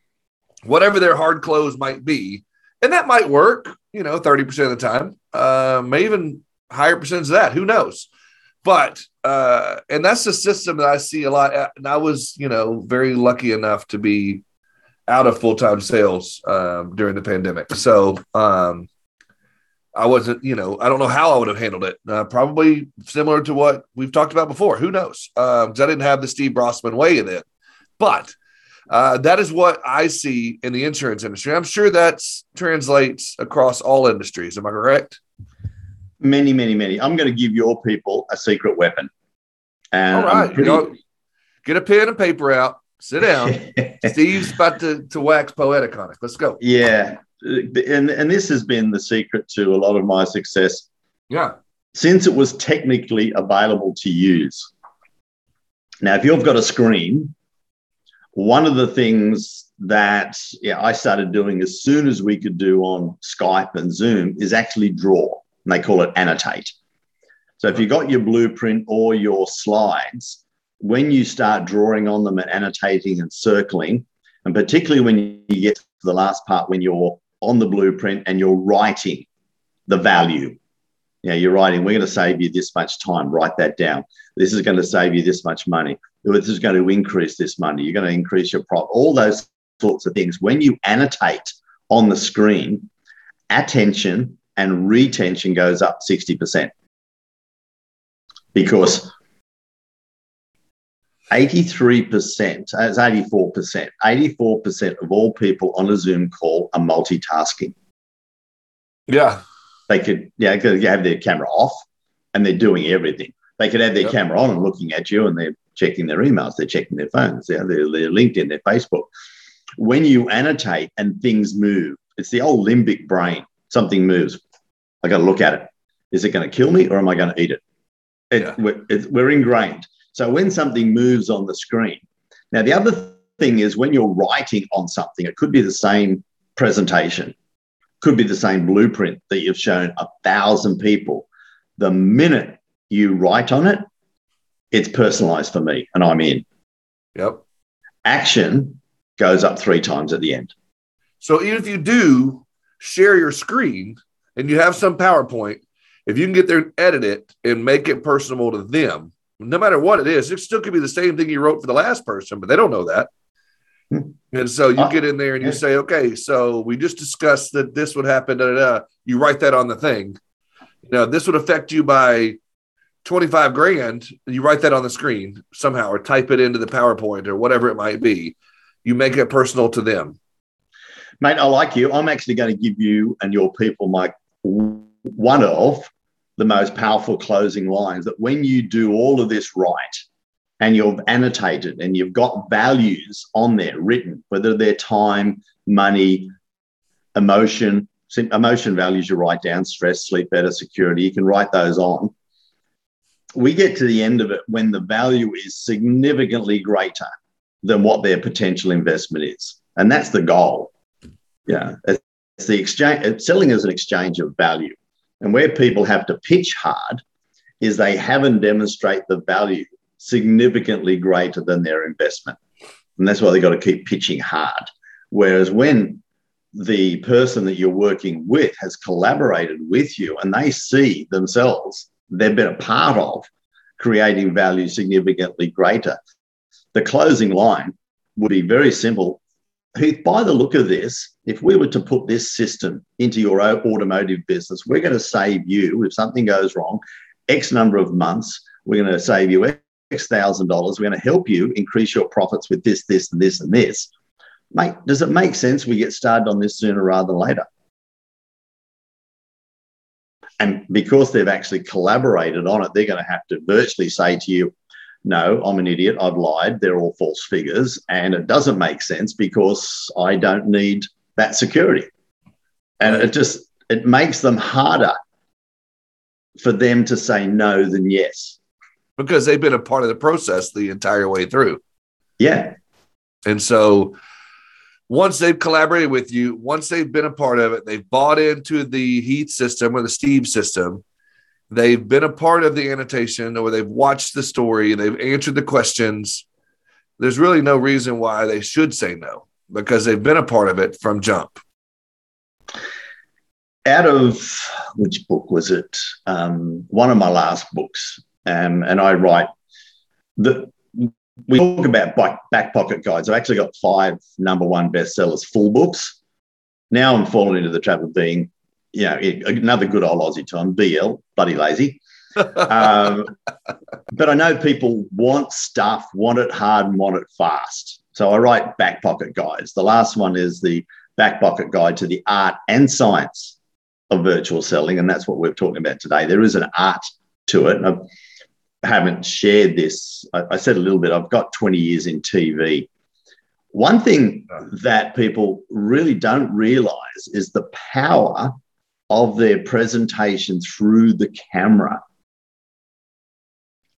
whatever their hard close might be. And that might work, you know, 30% of the time, uh, may even higher percentage of that. Who knows? But, uh, and that's the system that I see a lot. And I was, you know, very lucky enough to be out of full time sales um, during the pandemic. So um, I wasn't, you know, I don't know how I would have handled it. Uh, probably similar to what we've talked about before. Who knows? Because um, I didn't have the Steve Brossman way in it. But uh, that is what I see in the insurance industry. I'm sure that translates across all industries. Am I correct? Many, many, many. I'm going to give your people a secret weapon. And all right. Pretty... You know, get a pen and paper out. Sit down. [LAUGHS] Steve's about to, to wax poetic on it. Let's go. Yeah. And, and this has been the secret to a lot of my success. Yeah. Since it was technically available to use. Now, if you've got a screen, one of the things that yeah, I started doing as soon as we could do on Skype and Zoom is actually draw. And they call it annotate. So if you got your blueprint or your slides, when you start drawing on them and annotating and circling, and particularly when you get to the last part, when you're on the blueprint and you're writing the value, know, you're writing, we're going to save you this much time. Write that down. This is going to save you this much money. This is going to increase this money. You're going to increase your profit. All those sorts of things. When you annotate on the screen, attention and retention goes up 60%. Because 83%, uh, it's 84%, 84% of all people on a Zoom call are multitasking. Yeah. They could, yeah, could have their camera off and they're doing everything. They could have their yep. camera on and looking at you and they're checking their emails, they're checking their phones, they're, they're, they're LinkedIn, their Facebook. When you annotate and things move, it's the old limbic brain. Something moves. I got to look at it. Is it going to kill me or am I going to eat it? it yeah. we're, we're ingrained. So when something moves on the screen, now the other thing is when you're writing on something, it could be the same presentation, could be the same blueprint that you've shown a thousand people. The minute you write on it, it's personalized for me and I'm in. Yep. Action goes up three times at the end. So even if you do share your screen and you have some PowerPoint, if you can get there and edit it and make it personable to them, no matter what it is, it still could be the same thing you wrote for the last person, but they don't know that. Hmm. And so you uh, get in there and you say, okay, so we just discussed that this would happen. Da, da, da. You write that on the thing. You know, this would affect you by 25 grand. You write that on the screen somehow or type it into the PowerPoint or whatever it might be. You make it personal to them. Mate, I like you. I'm actually going to give you and your people my one of the most powerful closing lines that when you do all of this right and you've annotated and you've got values on there written, whether they're time, money, emotion, emotion values you write down, stress, sleep better, security, you can write those on. We get to the end of it when the value is significantly greater than what their potential investment is. And that's the goal. Yeah. It's the exchange, selling is an exchange of value. And where people have to pitch hard is they haven't demonstrate the value significantly greater than their investment. And that's why they've got to keep pitching hard. Whereas when the person that you're working with has collaborated with you and they see themselves, they've been a part of creating value significantly greater. The closing line would be very simple by the look of this, if we were to put this system into your automotive business, we're going to save you, if something goes wrong, X number of months, we're going to save you X thousand dollars. We're going to help you increase your profits with this, this, and this, and this. Mate, does it make sense we get started on this sooner rather than later? And because they've actually collaborated on it, they're going to have to virtually say to you, no, I'm an idiot. I've lied. They're all false figures. And it doesn't make sense because I don't need that security. And it just, it makes them harder for them to say no than yes. Because they've been a part of the process the entire way through. Yeah. And so once they've collaborated with you, once they've been a part of it, they've bought into the Heath system or the Steve system, they've been a part of the annotation or they've watched the story, they've answered the questions, there's really no reason why they should say no because they've been a part of it from jump. Out of which book was it? Um, one of my last books, um, and I write the. We talk about back, back pocket guides. I've actually got five number one bestsellers, full books. Now I'm falling into the trap of being you know, another good old Aussie time, BL, bloody lazy. [LAUGHS] um, but I know people want stuff, want it hard, and want it fast. So I write back pocket guides. The last one is the back pocket guide to the art and science of virtual selling, and that's what we're talking about today. There is an art to it. I haven't shared this. I, I said a little bit. I've got 20 years in TV. One thing that people really don't realize is the power of their presentation through the camera.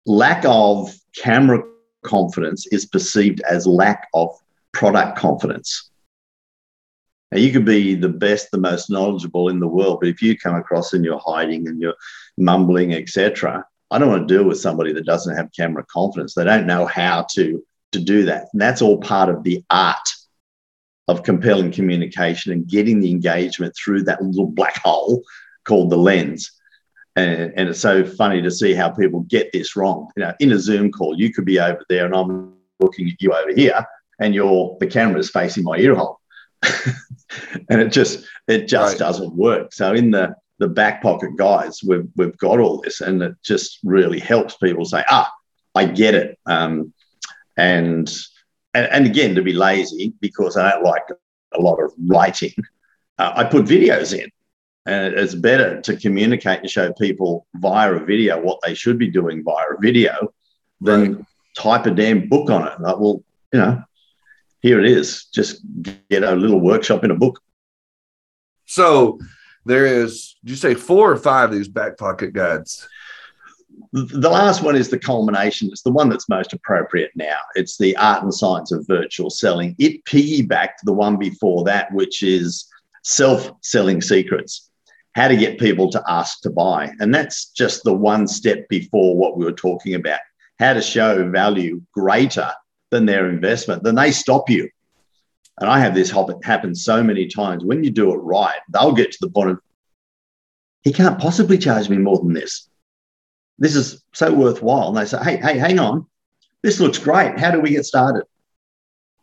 Lack of camera confidence is perceived as lack of product confidence. Now, you could be the best, the most knowledgeable in the world, but if you come across and you're hiding and you're mumbling, etc., I don't want to deal with somebody that doesn't have camera confidence. They don't know how to, to do that. And that's all part of the art of compelling communication and getting the engagement through that little black hole called the lens. And, and it's so funny to see how people get this wrong. You know, in a Zoom call, you could be over there and I'm looking at you over here, and your the camera is facing my ear hole. [LAUGHS] and it just it just right. doesn't work. So in the the back pocket guys, we've we've got all this, and it just really helps people say, ah, I get it. Um, and, and and again, to be lazy because I don't like a lot of writing, uh, I put videos in. And it's better to communicate and show people via a video what they should be doing via a video than right. type a damn book on it. Like, well, you know, here it is. Just get a little workshop in a book. So there is, you say four or five of these back pocket guides? The last one is the culmination. It's the one that's most appropriate now. It's the art and science of virtual selling. It piggybacked the one before that, which is self selling secrets how to get people to ask to buy. And that's just the one step before what we were talking about how to show value greater than their investment. Then they stop you. And I have this happen so many times. When you do it right, they'll get to the point of, he can't possibly charge me more than this. This is so worthwhile. And they say, hey, hey, hang on. This looks great. How do we get started?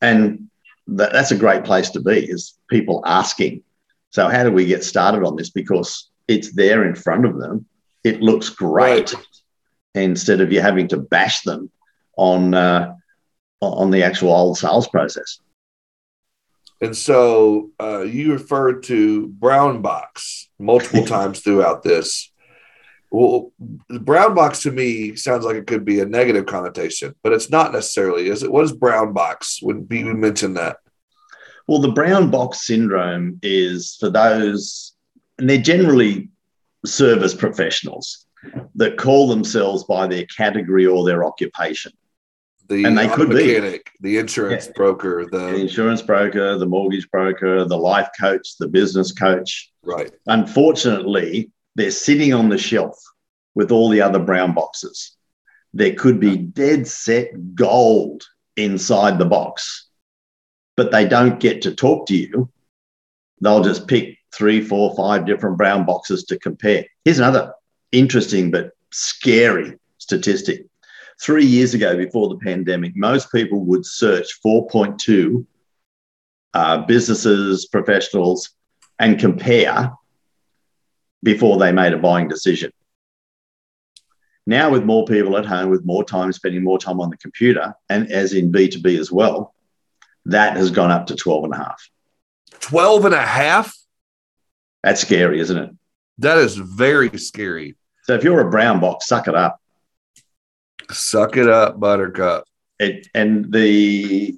And that, that's a great place to be is people asking so how do we get started on this? Because it's there in front of them. It looks great. Right. Instead of you having to bash them on uh, on the actual old sales process. And so uh, you referred to brown box multiple [LAUGHS] times throughout this. Well, brown box to me sounds like it could be a negative connotation, but it's not necessarily. Is it? What is brown box? Be we mentioned that? Well, the brown box syndrome is for those, and they're generally service professionals that call themselves by their category or their occupation. The and they could mechanic, be the insurance yeah. broker, the... the insurance broker, the mortgage broker, the life coach, the business coach. Right. Unfortunately, they're sitting on the shelf with all the other brown boxes. There could be dead set gold inside the box but they don't get to talk to you. They'll just pick three, four, five different brown boxes to compare. Here's another interesting but scary statistic. Three years ago, before the pandemic, most people would search 4.2 uh, businesses, professionals, and compare before they made a buying decision. Now, with more people at home, with more time spending more time on the computer, and as in B2B as well, that has gone up to 12 and a half. 12 and a half? That's scary, isn't it? That is very scary. So if you're a brown box, suck it up. Suck it up, Buttercup. It, and the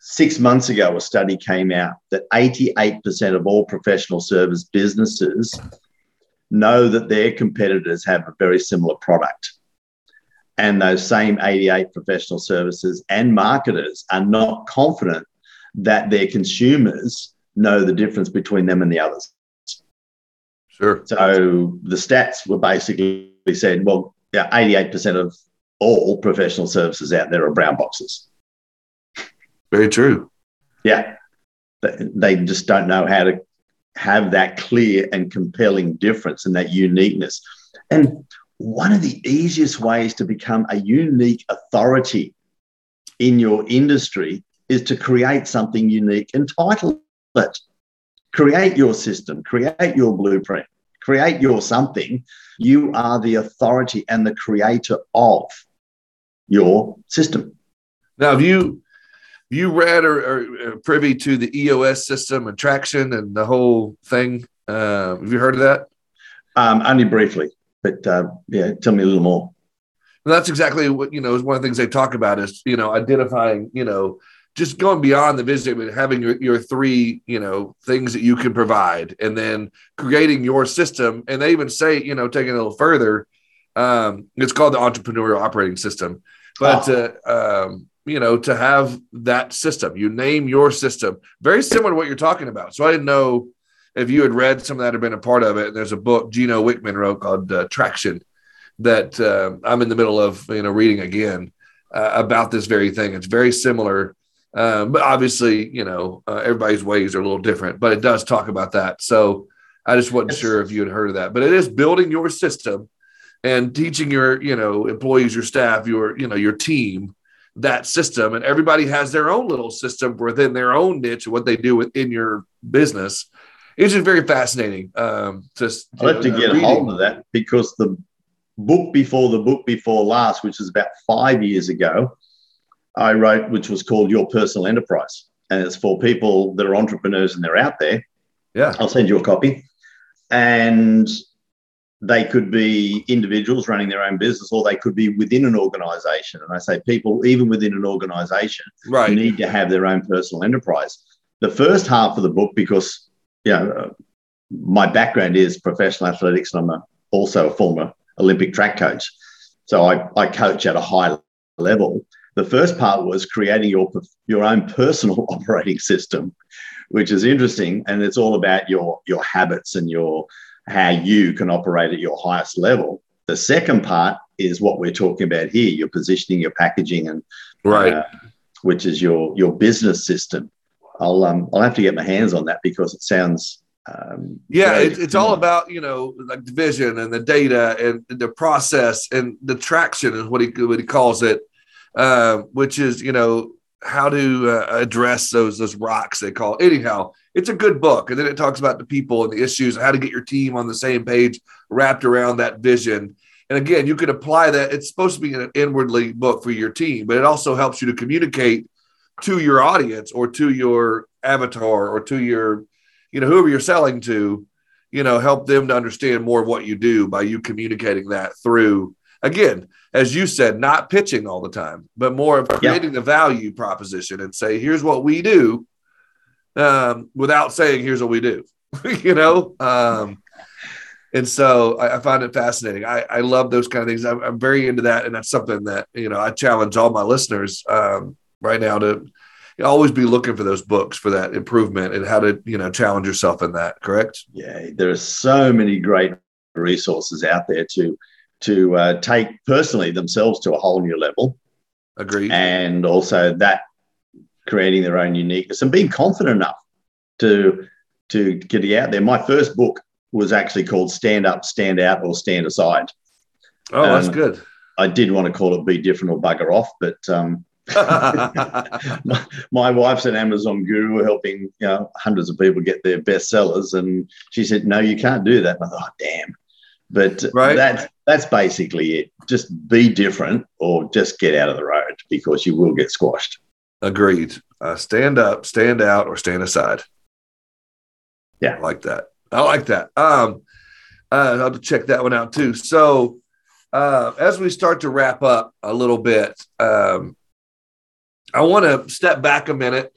six months ago, a study came out that 88% of all professional service businesses know that their competitors have a very similar product and those same 88 professional services and marketers are not confident that their consumers know the difference between them and the others. Sure. So the stats were basically said, well, yeah, 88% of all professional services out there are brown boxes. Very true. Yeah. They just don't know how to have that clear and compelling difference and that uniqueness. And one of the easiest ways to become a unique authority in your industry is to create something unique and title it. Create your system, create your blueprint, create your something. You are the authority and the creator of your system. Now, have you you read or, or privy to the EOS system and traction and the whole thing? Uh, have you heard of that? Um, only briefly. But uh, yeah, tell me a little more. Well, that's exactly what you know. Is one of the things they talk about is you know identifying you know just going beyond the visit, and having your, your three, you know, things that you can provide and then creating your system. And they even say, you know, taking a little further, um, it's called the entrepreneurial operating system. But, oh. uh, um, you know, to have that system, you name your system, very similar to what you're talking about. So I didn't know if you had read some of that or been a part of it, there's a book Gino Wickman wrote called uh, Traction that uh, I'm in the middle of, you know, reading again uh, about this very thing. It's very similar, um, but obviously, you know, uh, everybody's ways are a little different. But it does talk about that. So I just wasn't sure if you had heard of that, but it is building your system and teaching your, you know, employees, your staff, your, you know, your team that system. And everybody has their own little system within their own niche, of what they do within your business. It's just very fascinating. Um, just I'll have to get reading. hold of that because the book before the book before last, which is about five years ago, I wrote, which was called Your Personal Enterprise. And it's for people that are entrepreneurs and they're out there. Yeah. I'll send you a copy. And they could be individuals running their own business or they could be within an organization. And I say people, even within an organization, right. need to have their own personal enterprise. The first half of the book, because you know, my background is professional athletics and I'm a, also a former Olympic track coach. So I, I coach at a high level. The first part was creating your, your own personal [LAUGHS] operating system, which is interesting. And it's all about your, your habits and your how you can operate at your highest level. The second part is what we're talking about here: your positioning, your packaging, and right, uh, which is your your business system. I'll um I'll have to get my hands on that because it sounds um, yeah, it, it's all about you know like the vision and the data and the process and the traction is what he what he calls it, uh, which is you know how to uh, address those those rocks they call. It. Anyhow, it's a good book, and then it talks about the people and the issues, and how to get your team on the same page, wrapped around that vision. And again, you can apply that. It's supposed to be an inwardly book for your team, but it also helps you to communicate to your audience or to your avatar or to your you know, whoever you're selling to, you know, help them to understand more of what you do by you communicating that through, again, as you said, not pitching all the time, but more of creating yeah. the value proposition and say, here's what we do um, without saying, here's what we do, [LAUGHS] you know? Um, and so I, I, find it fascinating. I, I love those kind of things. I'm, I'm, very into that. And that's something that, you know, I challenge all my listeners um, right now to, always be looking for those books for that improvement and how to you know challenge yourself in that correct? Yeah there are so many great resources out there to to uh, take personally themselves to a whole new level. Agreed. And also that creating their own uniqueness and being confident enough to to get it out there. My first book was actually called stand up stand out or stand aside. Oh um, that's good. I did want to call it be different or bugger off but um, my, [LAUGHS] my, wife's an Amazon guru helping you know hundreds of people get their bestsellers, and she said, "No, you can't do that." And I thought, oh, "Damn!" But right. that's that's basically it. Just be different, or just get out of the road because you will get squashed. Agreed. Uh, stand up, stand out, or stand aside. Yeah, I like that. I like that. Um, uh, I'll check that one out too. So, uh, as we start to wrap up a little bit, um, I want to step back a minute,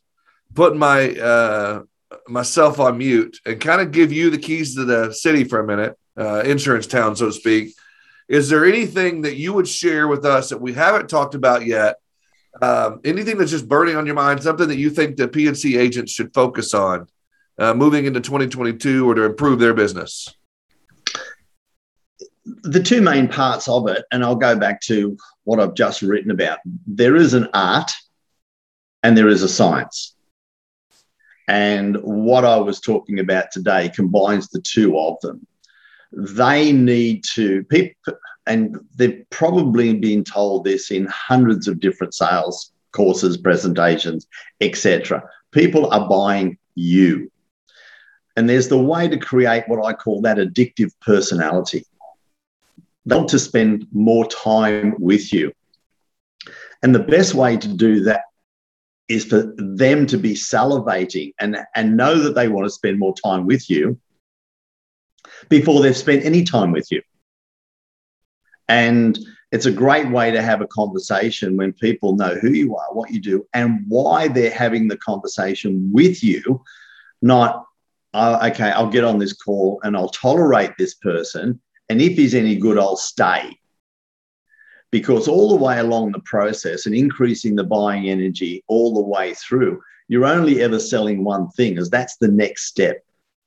put my uh, myself on mute, and kind of give you the keys to the city for a minute, uh, insurance town, so to speak. Is there anything that you would share with us that we haven't talked about yet? Um, anything that's just burning on your mind, something that you think the P&C agents should focus on uh, moving into 2022 or to improve their business? The two main parts of it, and I'll go back to what I've just written about. There is an art and there is a science. And what I was talking about today combines the two of them. They need to, people, and they've probably been told this in hundreds of different sales courses, presentations, etc. People are buying you. And there's the way to create what I call that addictive personality. They want to spend more time with you. And the best way to do that is for them to be salivating and, and know that they want to spend more time with you before they've spent any time with you. And it's a great way to have a conversation when people know who you are, what you do, and why they're having the conversation with you, not, oh, okay, I'll get on this call and I'll tolerate this person. And if he's any good, I'll stay because all the way along the process and increasing the buying energy all the way through, you're only ever selling one thing, as that's the next step.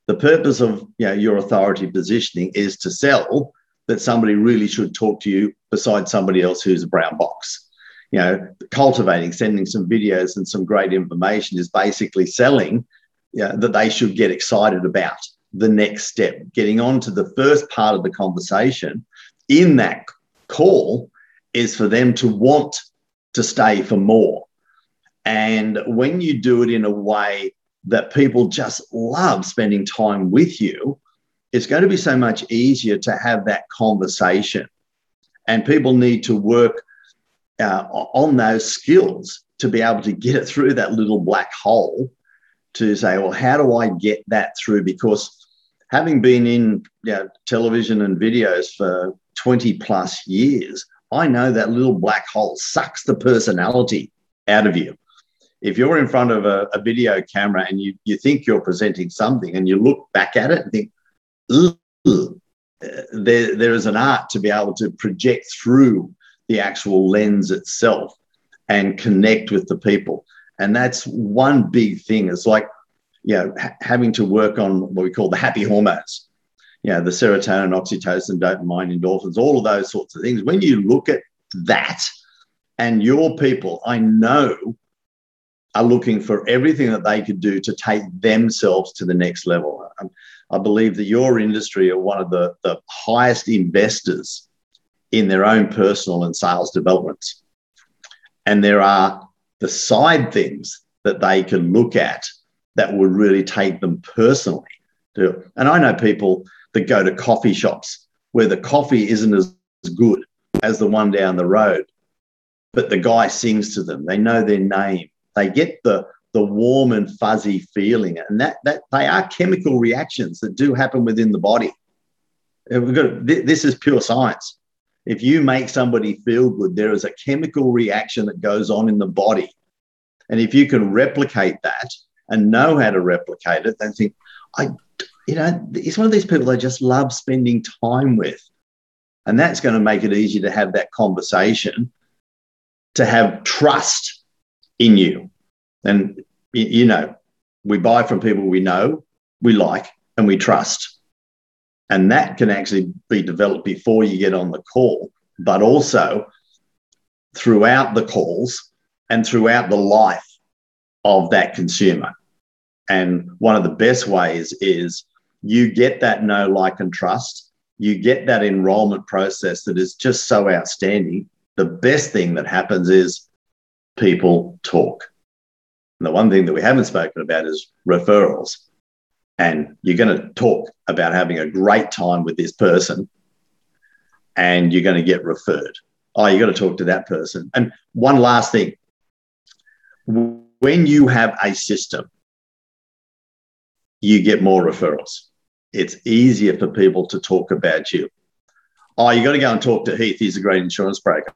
The purpose of you know, your authority positioning is to sell that somebody really should talk to you besides somebody else who's a brown box. You know, cultivating, sending some videos and some great information is basically selling you know, that they should get excited about the next step, getting on to the first part of the conversation in that call is for them to want to stay for more. And when you do it in a way that people just love spending time with you, it's going to be so much easier to have that conversation. And people need to work uh, on those skills to be able to get it through that little black hole to say, well, how do I get that through? Because having been in you know, television and videos for 20 plus years, I know that little black hole sucks the personality out of you. If you're in front of a, a video camera and you, you think you're presenting something and you look back at it and think, there, there is an art to be able to project through the actual lens itself and connect with the people. And that's one big thing. It's like, you know, ha- having to work on what we call the happy hormones, you know, the serotonin, oxytocin, dopamine, endorphins, all of those sorts of things. When you look at that and your people, I know are looking for everything that they could do to take themselves to the next level. Um, I believe that your industry are one of the, the highest investors in their own personal and sales developments. And there are the side things that they can look at that would really take them personally. To, and I know people that go to coffee shops where the coffee isn't as good as the one down the road, but the guy sings to them. They know their name. They get the the warm and fuzzy feeling, and that that they are chemical reactions that do happen within the body. Uh, we've got this is pure science. If you make somebody feel good, there is a chemical reaction that goes on in the body, and if you can replicate that and know how to replicate it, then think, I, you know, it's one of these people I just love spending time with, and that's going to make it easier to have that conversation, to have trust in you and, you know, we buy from people we know, we like, and we trust. And that can actually be developed before you get on the call, but also throughout the calls and throughout the life of that consumer. And one of the best ways is you get that know, like, and trust. You get that enrollment process that is just so outstanding. The best thing that happens is people talk. And the one thing that we haven't spoken about is referrals. And you're going to talk about having a great time with this person and you're going to get referred. Oh, you got to talk to that person. And one last thing when you have a system, you get more referrals. It's easier for people to talk about you. Oh, you got to go and talk to Heath. He's a great insurance broker.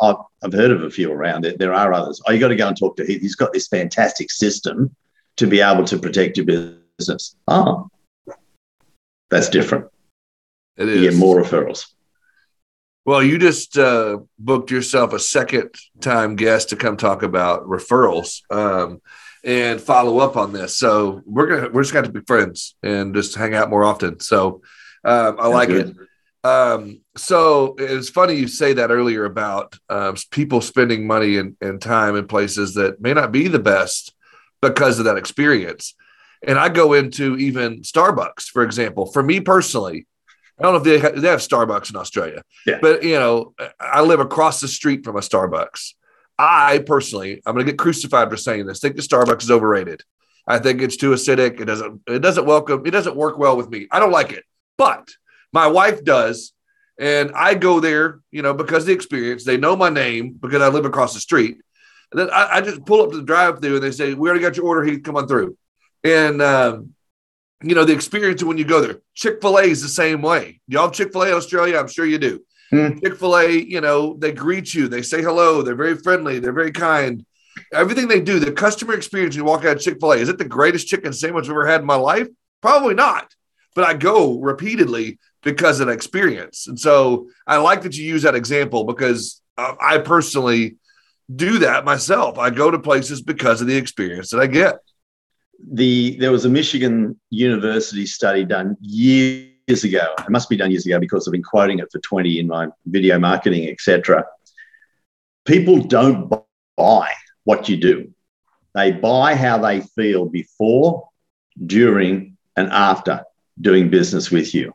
I've, I've heard of a few around it. There are others. Oh, you got to go and talk to Heath. He's got this fantastic system to be able to protect your business. Oh, that's different. It is. You get more referrals. Well, you just uh, booked yourself a second time guest to come talk about referrals um, and follow up on this. So we're gonna we're just to be friends and just hang out more often. So um, I like good. it. Um, so it's funny you say that earlier about uh, people spending money and, and time in places that may not be the best because of that experience. And I go into even Starbucks, for example. For me personally, I don't know if they have, they have Starbucks in Australia, yeah. but you know, I live across the street from a Starbucks. I personally, I'm going to get crucified for saying this. Think the Starbucks is overrated. I think it's too acidic. It doesn't. It doesn't welcome. It doesn't work well with me. I don't like it. But my wife does. And I go there, you know, because the experience. They know my name because I live across the street. And then I, I just pull up to the drive through and they say, We already got your order. He come on through. And, um, you know, the experience when you go there, Chick fil A is the same way. Y'all have Chick fil A Australia? I'm sure you do. Mm. Chick fil A, you know, they greet you, they say hello, they're very friendly, they're very kind. Everything they do, the customer experience, you walk out of Chick fil A, is it the greatest chicken sandwich I've ever had in my life? Probably not. But I go repeatedly because of the experience. And so I like that you use that example because I personally do that myself. I go to places because of the experience that I get. The there was a Michigan University study done years ago. It must be done years ago because I've been quoting it for 20 in my video marketing, etc. People don't buy what you do. They buy how they feel before, during, and after doing business with you.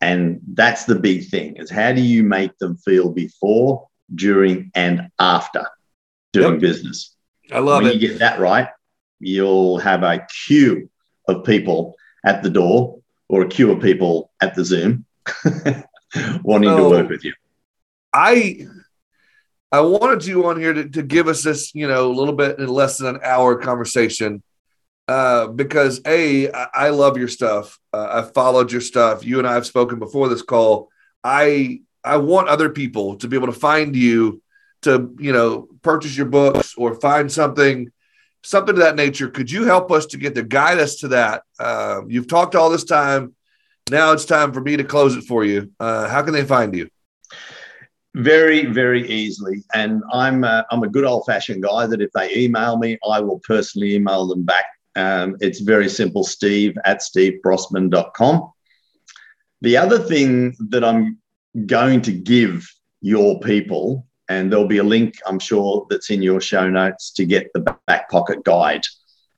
And that's the big thing is how do you make them feel before, during, and after doing yep. business? I love when it. When you get that right, you'll have a queue of people at the door or a queue of people at the Zoom [LAUGHS] wanting so, to work with you. I I wanted you on here to, to give us this, you know, a little bit in less than an hour conversation uh, because a I, I love your stuff. Uh, I've followed your stuff. You and I have spoken before this call. I I want other people to be able to find you to you know purchase your books or find something something of that nature. Could you help us to get to guide us to that? Uh, you've talked all this time. Now it's time for me to close it for you. Uh, how can they find you? Very, very easily. And I'm a, I'm a good old fashioned guy that if they email me, I will personally email them back um, it's very simple steve at stevebrossman.com. The other thing that I'm going to give your people, and there'll be a link, I'm sure, that's in your show notes to get the back pocket guide.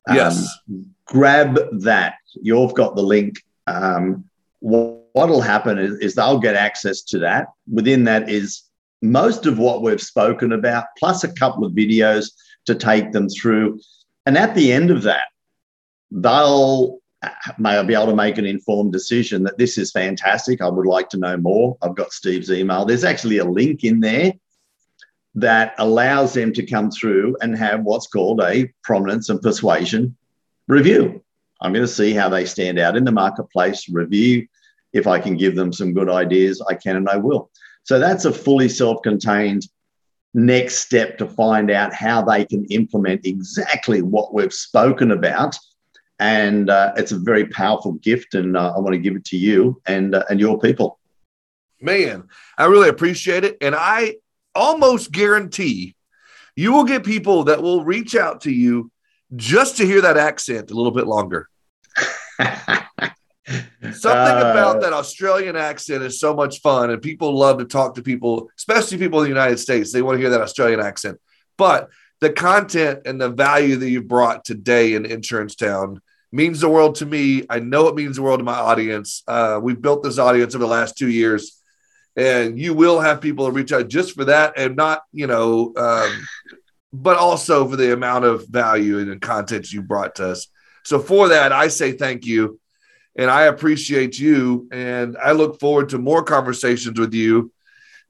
Yes. Um, grab that. You've got the link. Um, what'll happen is, is they'll get access to that. Within that is most of what we've spoken about, plus a couple of videos to take them through. And at the end of that, they'll may be able to make an informed decision that this is fantastic. I would like to know more. I've got Steve's email. There's actually a link in there that allows them to come through and have what's called a prominence and persuasion review. I'm going to see how they stand out in the marketplace, review. If I can give them some good ideas, I can and I will. So that's a fully self contained next step to find out how they can implement exactly what we've spoken about and uh, it's a very powerful gift, and uh, I want to give it to you and uh, and your people. Man, I really appreciate it, and I almost guarantee you will get people that will reach out to you just to hear that accent a little bit longer. [LAUGHS] Something uh, about that Australian accent is so much fun, and people love to talk to people, especially people in the United States. They want to hear that Australian accent. But the content and the value that you've brought today in Insurance Town means the world to me. I know it means the world to my audience. Uh, we've built this audience over the last two years, and you will have people that reach out just for that, and not you know, um, [LAUGHS] but also for the amount of value and content you brought to us. So for that, I say thank you, and I appreciate you, and I look forward to more conversations with you,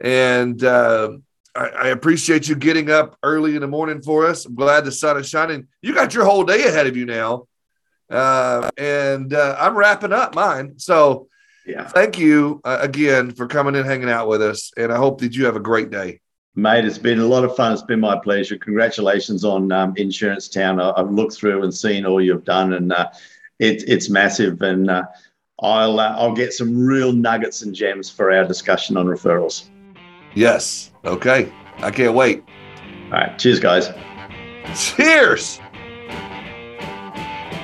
and. Uh, I, appreciate you getting up early in the morning for us. I'm glad the sun is shining. You got your whole day ahead of you now. Uh, and uh, I'm wrapping up mine. So, yeah. thank you uh, again for coming in, hanging out with us. And I hope that you have a great day. Mate, it's been a lot of fun. It's been my pleasure. Congratulations on um, Insurance Town. I, have looked through and seen all you've done, and uh, it, it's massive. And uh, I'll uh, I'll get some real nuggets and gems for our discussion on referrals. Yes. Okay. I can't wait. All right. Cheers, guys. Cheers.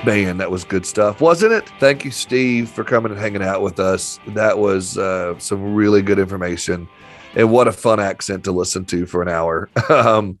Man, that was good stuff, wasn't it? Thank you, Steve, for coming and hanging out with us. That was uh, some really good information. And what a fun accent to listen to for an hour. [LAUGHS] um,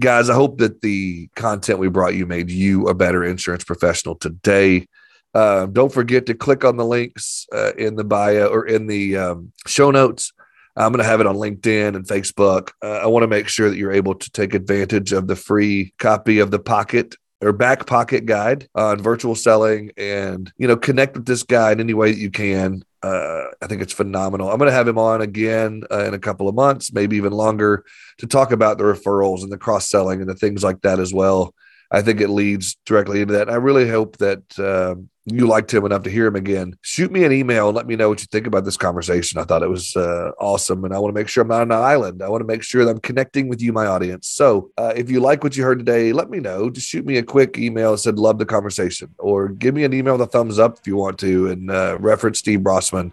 guys, I hope that the content we brought you made you a better insurance professional today. Uh, don't forget to click on the links uh, in the bio or in the um, show notes. I'm going to have it on LinkedIn and Facebook. Uh, I want to make sure that you're able to take advantage of the free copy of the Pocket or back pocket guide on virtual selling and you know connect with this guy in any way that you can. Uh, i think it's phenomenal. I'm going to have him on again uh, in a couple of months maybe even longer to talk about the referrals and the cross selling and the things like that as well I think it leads directly into that. I really hope that uh, you liked him enough to hear him again. Shoot me an email and let me know what you think about this conversation. I thought it was uh, awesome, and I want to make sure I'm not on an island. I want to make sure that I'm connecting with you, my audience. So uh, if you like what you heard today, let me know. Just shoot me a quick email that said "Love the conversation," or give me an email with a thumbs up if you want to, and uh, reference Steve Brossman.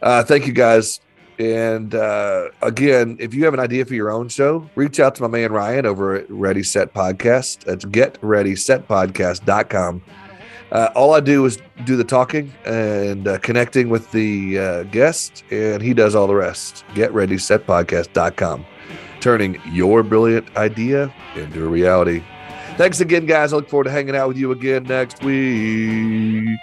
Uh, thank you guys. And uh, again, if you have an idea for your own show, reach out to my man Ryan over at Ready Set Podcast. That's getreadysetpodcast.com. Uh, all I do is do the talking and uh, connecting with the uh, guest, and he does all the rest. GetReadySetPodcast.com, turning your brilliant idea into a reality. Thanks again, guys. I look forward to hanging out with you again next week.